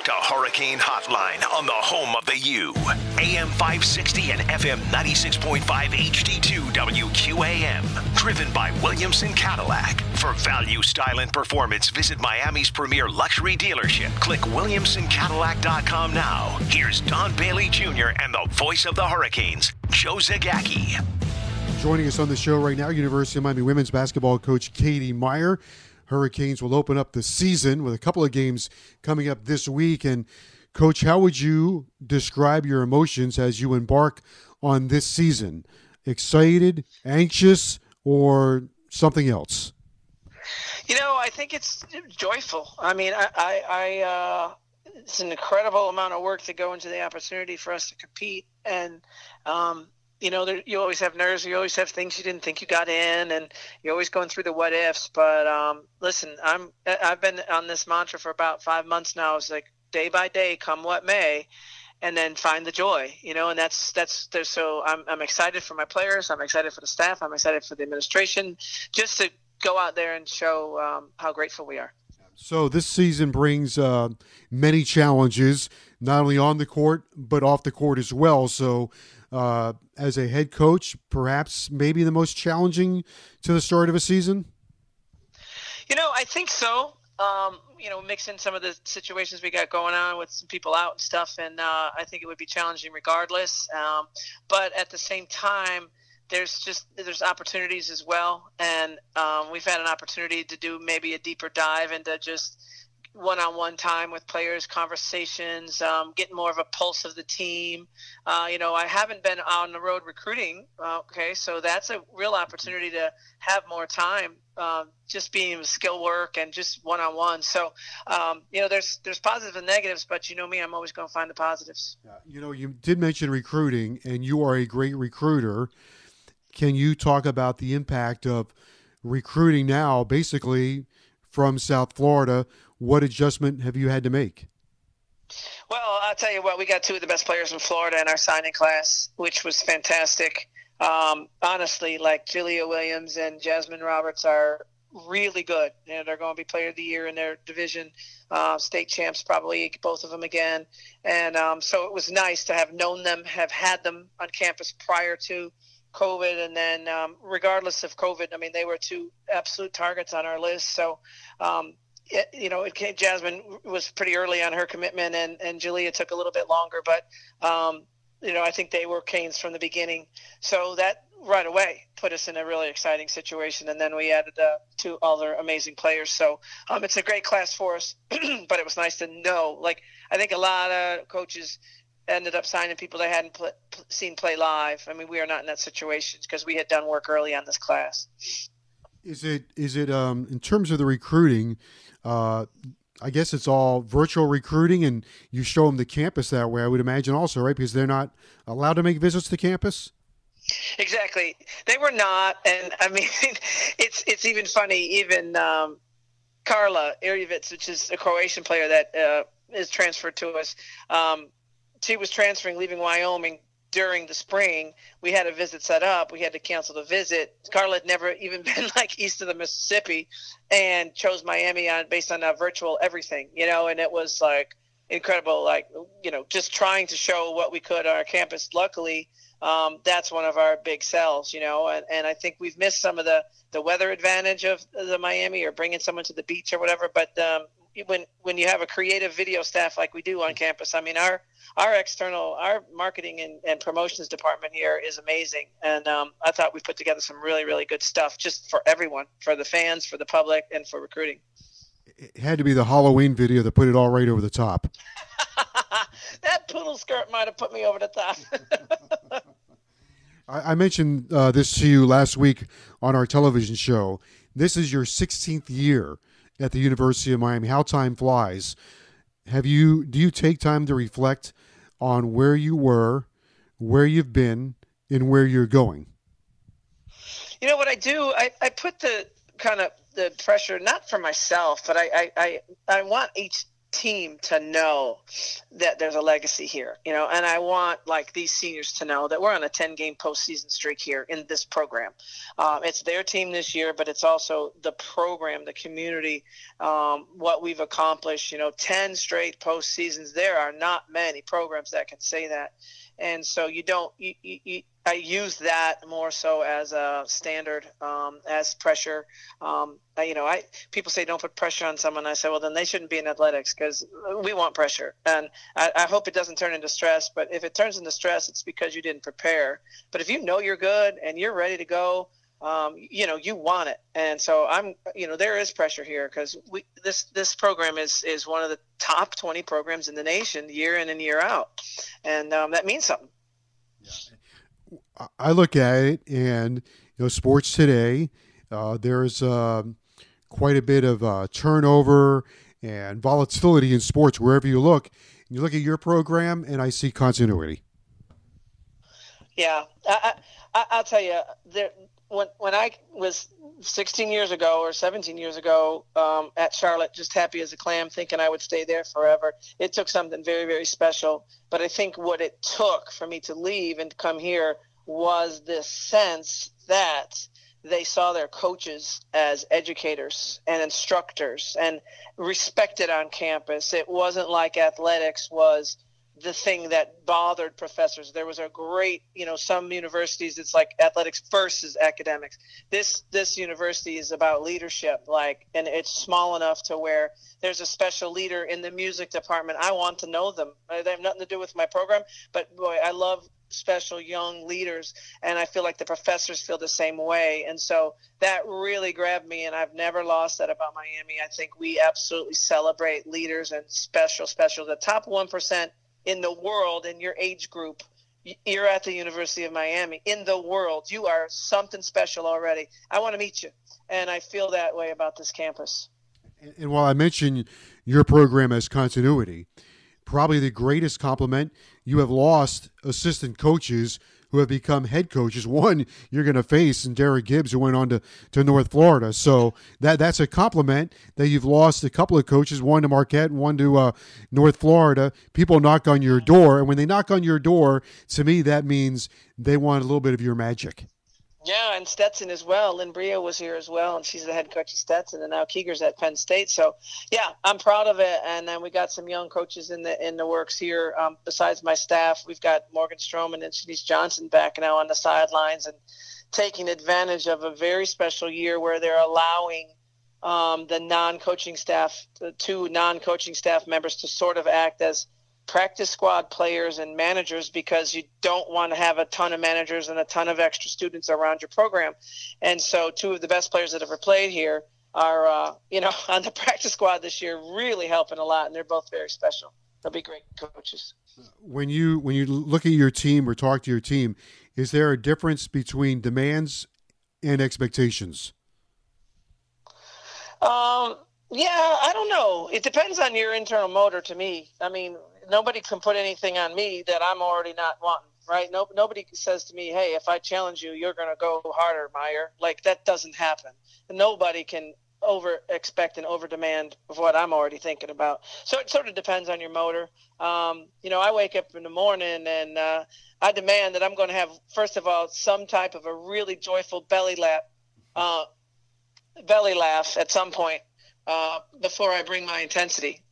back to Hurricane Hotline on the home of the U. AM 560 and FM 96.5 HD2 WQAM. Driven by Williamson Cadillac. For value, style, and performance, visit Miami's premier luxury dealership. Click WilliamsonCadillac.com now. Here's Don Bailey Jr. and the voice of the Hurricanes, Joe Zagacki. Joining us on the show right now, University of Miami women's basketball coach Katie Meier. Hurricanes will open up the season with a couple of games coming up this week. And, Coach, how would you describe your emotions as you embark on this season? Excited, anxious, or something else? You know, I think it's joyful. I mean, I, I, I uh, it's an incredible amount of work to go into the opportunity for us to compete, and um, you know, there, you always have nerves. You always have things you didn't think you got in, and you're always going through the what ifs. But um, listen, I'm I've been on this mantra for about five months now. It's like day by day, come what may, and then find the joy. You know, and that's that's there's so I'm I'm excited for my players. I'm excited for the staff. I'm excited for the administration, just to go out there and show um, how grateful we are. So this season brings uh, many challenges, not only on the court but off the court as well. So uh, as a head coach, perhaps maybe the most challenging to the start of a season? You know, I think so. Um, you know, mix in some of the situations we got going on with some people out and stuff, and uh, I think it would be challenging regardless. Um, but at the same time, there's just there's opportunities as well, and um, we've had an opportunity to do maybe a deeper dive into just one-on-one time with players, conversations, um, getting more of a pulse of the team. Uh, you know, I haven't been on the road recruiting. Uh, okay, so that's a real opportunity to have more time, uh, just being skill work and just one-on-one. So, um, you know, there's there's positives and negatives, but you know me, I'm always going to find the positives. you know, you did mention recruiting, and you are a great recruiter. Can you talk about the impact of recruiting now, basically? From South Florida, what adjustment have you had to make? Well, I'll tell you what, we got two of the best players in Florida in our signing class, which was fantastic. Um, honestly, like Julia Williams and Jasmine Roberts are really good. You know, they're going to be player of the year in their division, uh, state champs probably both of them again. And um, so it was nice to have known them, have had them on campus prior to COVID, and then um, regardless of COVID, I mean they were two absolute targets on our list. So um, you know, Jasmine was pretty early on her commitment, and and Julia took a little bit longer, but um, you know, I think they were Canes from the beginning. So that right away put us in a really exciting situation, and then we added uh, two other amazing players. So um, it's a great class for us, but it was nice to know. Like I think a lot of coaches ended up signing people they hadn't pl- seen play live. I mean, we are not in that situation because we had done work early on this class. Is it is it um, in terms of the recruiting? Uh, I guess it's all virtual recruiting, and you show them the campus that way. I would imagine also, right? Because they're not allowed to make visits to campus. Exactly, they were not, and I mean, it's it's even funny. Even um, Karla Erjavec, which is a Croatian player that uh, is transferred to us, um, she was transferring, leaving Wyoming during the spring, we had a visit set up. We had to cancel the visit. Karla had never even been like east of the Mississippi, and chose Miami on based on that virtual everything, you know. And it was like incredible, like you know, just trying to show what we could on our campus. Luckily, um, that's one of our big sells, you know. And, and I think we've missed some of the the weather advantage of the Miami or bringing someone to the beach or whatever. But um, when when you have a creative video staff like we do on campus, I mean our our external our marketing and, and promotions department here is amazing, and um, I thought we put together some really really good stuff just for everyone, for the fans, for the public, and for recruiting. It had to be the Halloween video that put it all right over the top. that poodle skirt might have put me over the top. I, I, mentioned uh, this to you last week on our television show. This is your 16th year at the University of Miami. How time flies. Have you? Do you take time to reflect on where you were, where you've been, and where you're going? You know what I do? I, I put the kind of the pressure not for myself, but I, I, I, I want each team to know that there's a legacy here, you know, and I want like these seniors to know that we're on a 10 game postseason streak here in this program. Um, it's their team this year, but it's also the program, the community, um, what we've accomplished, you know, 10 straight postseasons. There are not many programs that can say that and so you don't you, you, I use that more so as a standard um, as pressure. Um, you know, I people say don't put pressure on someone. I say, well, then they shouldn't be in athletics because we want pressure, and I, I, hope it doesn't turn into stress. But if it turns into stress, it's because you didn't prepare. But if you know you're good and you're ready to go, um, you know you want it. And so i'm you know there is pressure here because we this this program is is one of the top 20 programs in the nation year in and year out. And um, that means something. Yeah. i look at it and you know sports today uh, there's uh, quite a bit of uh, turnover and volatility in sports wherever you look. You look at your program and i see continuity. Yeah I, I, i'll tell you there when when I was 16 years ago or 17 years ago um, at Charlotte, just happy as a clam, thinking I would stay there forever. It took something very very special, but I think what it took for me to leave and come here was this sense that they saw their coaches as educators and instructors and respected on campus. It wasn't like athletics was the thing that bothered professors. There was a great, you know, some universities it's like athletics versus academics. This this university is about leadership, like, and it's small enough to where there's a special leader in the music department. I want to know them. Uh, they have nothing to do with my program, but boy, I love special young leaders and i feel like the professors feel the same way and so that really grabbed me and i've never lost that about miami i think we absolutely celebrate leaders and special special the top 1% in the world in your age group you're at the University of Miami in the world. You are something special already. I want to meet you. And I feel that way about this campus. And while I mentioned your program as continuity, probably the greatest compliment you have lost assistant coaches who have become head coaches. One you're going to face, and Darrick Gibbs, who went on to, to North Florida. So that that's a compliment that you've lost a couple of coaches, one to Marquette, one to uh, North Florida. People knock on your door, and when they knock on your door, to me that means they want a little bit of your magic. Yeah, and Stetson as well. Lynn Bria was here as well, and she's the head coach of Stetson, and now Kieger's at Penn State. So, yeah, I'm proud of it. And then we got some young coaches in the in the works here. Um, besides my staff, we've got Morgan Stroman and Shenise Johnson back now on the sidelines and taking advantage of a very special year where they're allowing um, the non-coaching staff, the two non-coaching staff members, to sort of act as – practice squad players and managers because you don't want to have a ton of managers and a ton of extra students around your program. And so, two of the best players that ever played here are, uh, you know, on the practice squad this year, really helping a lot, and they're both very special. They'll be great coaches. When you when you look at your team or talk to your team, is there a difference between demands and expectations? Um, yeah, I don't know. It depends on your internal motor. To me, I mean, nobody can put anything on me that I'm already not wanting. Right? No, nobody says to me, "Hey, if I challenge you, you're going to go harder, Meier." Like that doesn't happen. nobody can over expect and over demand of what I'm already thinking about. So it sort of depends on your motor. Um, you know, I wake up in the morning and uh, I demand that I'm going to have, first of all, some type of a really joyful belly laugh, uh, belly laugh at some point uh, before I bring my intensity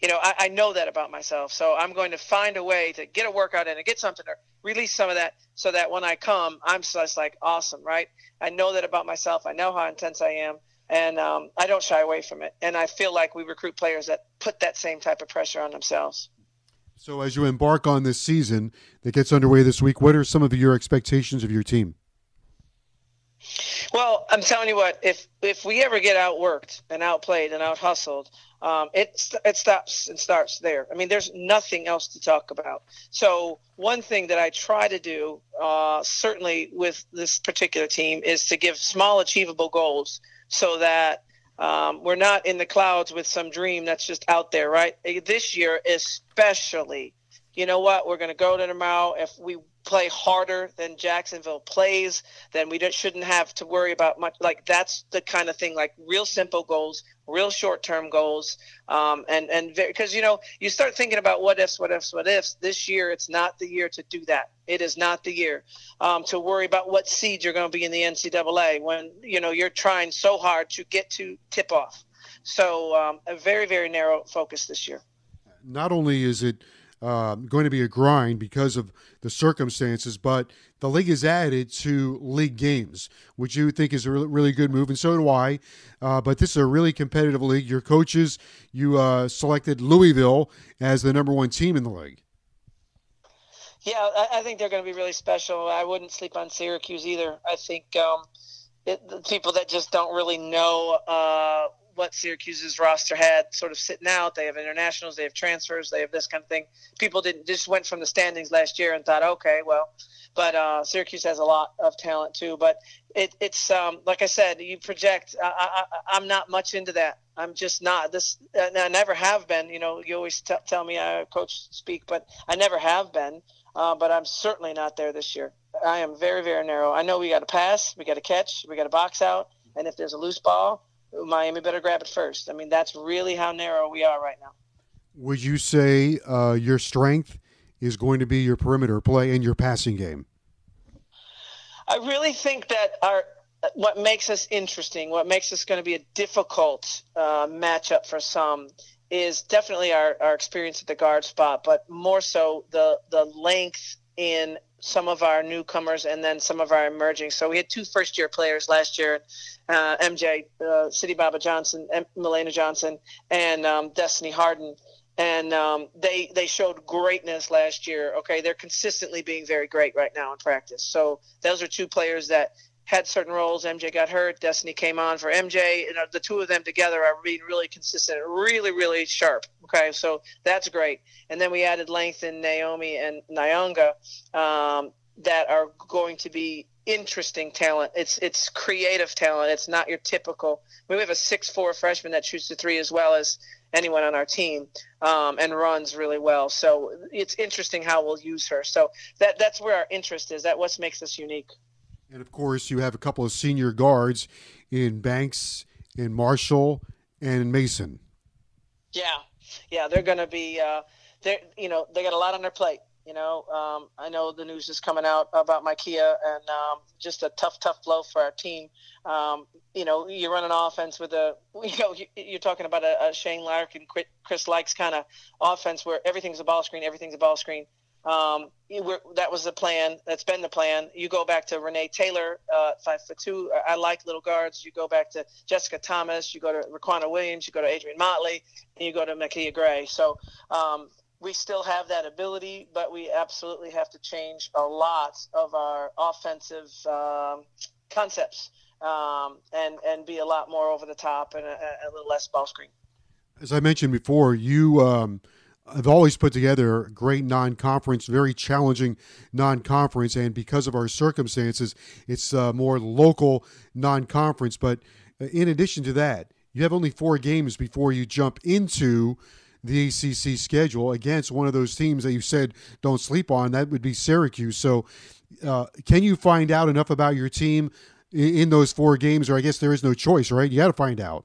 you know, I, I, know that about myself. So I'm going to find a way to get a workout in and get something or release some of that so that when I come, I'm just like awesome, right? I know that about myself. I know how intense I am. and um, I don't shy away from it. And I feel like we recruit players that put that same type of pressure on themselves. So, as you embark on this season that gets underway this week, what are some of your expectations of your team? Well, I'm telling you what, if if we ever get outworked and outplayed and out hustled, um, it it stops and starts there. I mean, there's nothing else to talk about. So one thing that I try to do, uh, certainly with this particular team, is to give small, achievable goals so that um, we're not in the clouds with some dream that's just out there. Right? This year, especially, you know what? We're going to go to tomorrow. If we play harder than Jacksonville plays, then we shouldn't have to worry about much. Like that's the kind of thing, like real simple goals, real short term goals, um, and and because you know you start thinking about what ifs, what ifs, what ifs. This year, it's not the year to do that. It is not the year um, to worry about what seed you're going to be in the NCAA when you know you're trying so hard to get to tip off. So um, a very very narrow focus this year. Not only is it uh, going to be a grind because of the circumstances, but the league is added to league games, which you think is a really, really good move, and so do I. Uh, but this is a really competitive league. Your coaches, you uh, selected Louisville as the number one team in the league. Yeah, I, I think they're going to be really special. I wouldn't sleep on Syracuse either. I think um, it, the people that just don't really know uh, what Syracuse's roster had sort of sitting out. They have internationals, they have transfers, they have this kind of thing. People didn't just went from the standings last year and thought, okay, well, but uh, Syracuse has a lot of talent too. But it, it's um, like I said, you project. I, am not much into that. I'm just not this. I never have been. You know, you always t- tell me I coach speak, but I never have been. Uh, but I'm certainly not there this year. I am very, very narrow. I know we got to pass, we got to catch, we got to box out, and if there's a loose ball, Miami better grab it first. I mean, that's really how narrow we are right now. Would you say uh, your strength is going to be your perimeter play and your passing game? I really think that our what makes us interesting, what makes us going to be a difficult uh, matchup for some, is definitely our, our experience at the guard spot, but more so the the length in some of our newcomers and then some of our emerging. So we had two first year players last year, uh, MJ, uh, Sidi Baba Johnson, M- Moulayna Johnson, and um, Destiny Harden. And um, they they showed greatness last year. Okay, they're consistently being very great right now in practice. So those are two players that had certain roles. MJ got hurt. Destiny came on for MJ. You know, the two of them together are being really consistent, really, really sharp. Okay, so that's great. And then we added length in Naomi and Nyonga um, that are going to be interesting talent. It's it's creative talent. It's not your typical. I mean, we have a six four freshman that shoots the three as well as anyone on our team um, and runs really well. So it's interesting how we'll use her. So that that's where our interest is. That what makes us unique. And of course, you have a couple of senior guards in Banks, in Marshall, and Mason. Yeah, yeah, they're going to be. Uh, they you know they got a lot on their plate. You know, um, I know the news is coming out about Micaiah and um, just a tough, tough blow for our team. Um, you know, you run an offense with a, you know, you're talking about a, a Shane Larkin, Chris Lykes kind of offense where everything's a ball screen, everything's a ball screen. Um, that was the plan. That's been the plan. You go back to Renee Taylor, uh, five foot two. I like little guards. You go back to Jessica Thomas. You go to Riquna Williams. You go to Adrienne Motley, and you go to Makia Gray. So um, we still have that ability, but we absolutely have to change a lot of our offensive um, concepts um, and and be a lot more over the top and a, a, little less ball screen. As I mentioned before, you um, I've always put together a great non-conference, very challenging non-conference, and because of our circumstances, it's uh, more local non-conference. But uh, in addition to that, you have only four games before you jump into the ACC schedule against one of those teams that you said don't sleep on. That would be Syracuse. So, uh, can you find out enough about your team in those four games, or I guess there is no choice, right? You got to find out.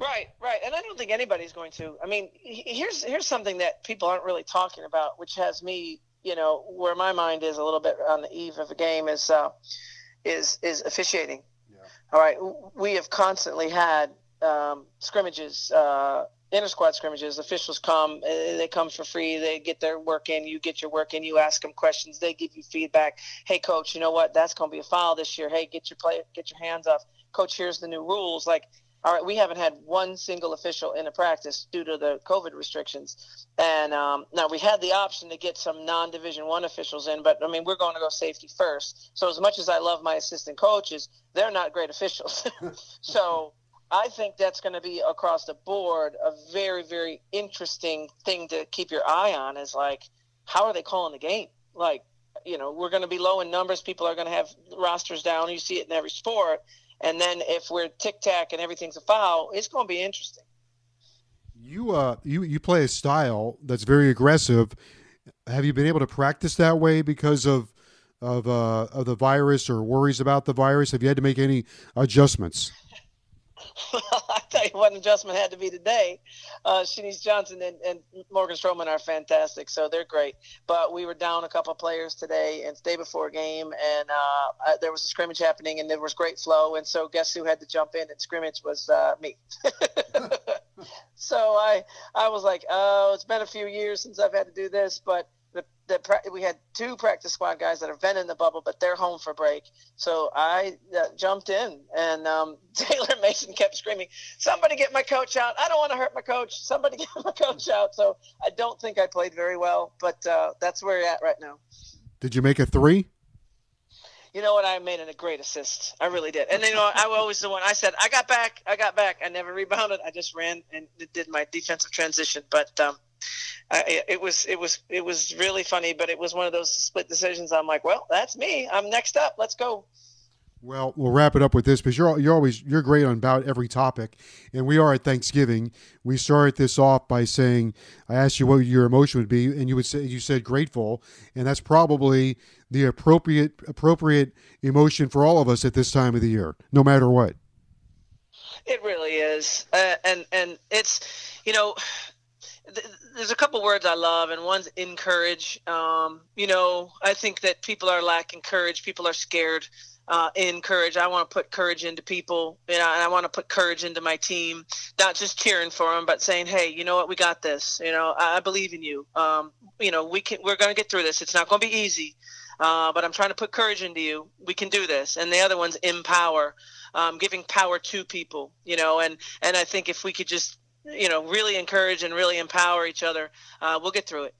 Right, right, and I don't think anybody's going to. I mean, here's here's something that people aren't really talking about, which has me, you know, where my mind is a little bit on the eve of a game is uh, is is officiating. Yeah. All right, we have constantly had um, scrimmages uh, inter squad scrimmages, officials come, eh, they come for free, they get their work in, you get your work in, you ask them questions, they give you feedback. Hey, coach, you know what? That's going to be a foul this year. Hey, get your play, get your hands off. Coach, here's the new rules. Like, all right, we haven't had one single official in a practice due to the COVID restrictions. And um, now we had the option to get some non-division one officials in, but I mean, we're going to go safety first. So as much as I love my assistant coaches, they're not great officials. so I think that's going to be across the board a very, very interesting thing to keep your eye on. Is like, how are they calling the game? Like, you know, we're going to be low in numbers. People are going to have rosters down. You see it in every sport. And then if we're tic tac and everything's a foul, it's going to be interesting. You uh you you play a style that's very aggressive. Have you been able to practice that way because of of uh of the virus or worries about the virus? Have you had to make any adjustments? I tell you what adjustment had to be today. Uh, Shenise Johnson and, and, Morgan Stroman are fantastic, so they're great. But we were down a couple of players today and day before game, and uh, there was a scrimmage happening, and there was great flow. And so, guess who had to jump in and scrimmage was uh, me. so I I was like, oh, it's been a few years since I've had to do this, but that we had two practice squad guys that have been in the bubble, but they're home for break. So I uh, jumped in, and um, Taylor Mason kept screaming, "Somebody get my coach out! I don't want to hurt my coach. Somebody get my coach out!" So I don't think I played very well, but uh, that's where you're at right now. Did you make a three? You know what? I made a great assist. I really did. And you know, I was always the one. I said, "I got back. I got back. I never rebounded. I just ran and did my defensive transition." But um, I, it was it was it was really funny, but it was one of those split decisions. I'm like, well, that's me. I'm next up. Let's go. Well, we'll wrap it up with this because you're you're always you're great on about every topic, and we are at Thanksgiving. We started this off by saying I asked you what your emotion would be, and you would say you said grateful, and that's probably the appropriate appropriate emotion for all of us at this time of the year, no matter what. It really is, uh, and and it's you know there's a couple words I love, and one's encourage. Um, you know, I think that people are lacking courage. People are scared. Uh, in courage, I want to put courage into people, you know, and I want to put courage into my team. Not just cheering for them, but saying, "Hey, you know what? We got this. You know, I, I believe in you. Um, you know, we can. We're going to get through this. It's not going to be easy, uh, but I'm trying to put courage into you. We can do this." And the other one's empower, um, giving power to people. You know, and and I think if we could just you know, really encourage and really empower each other, uh, we'll get through it.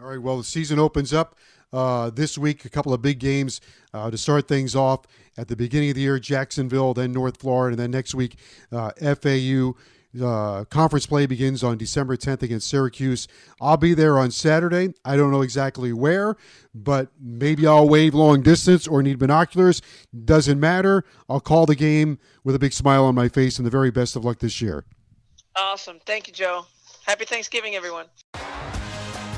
All right. Well, the season opens up uh, this week. A couple of big games uh, to start things off. At the beginning of the year, Jacksonville, then North Florida, and then next week, uh, FAU. Uh, conference play begins on December 10th against Syracuse. I'll be there on Saturday. I don't know exactly where, but maybe I'll wave long distance or need binoculars. Doesn't matter. I'll call the game with a big smile on my face and the very best of luck this year. Awesome. Thank you, Joe. Happy Thanksgiving, everyone.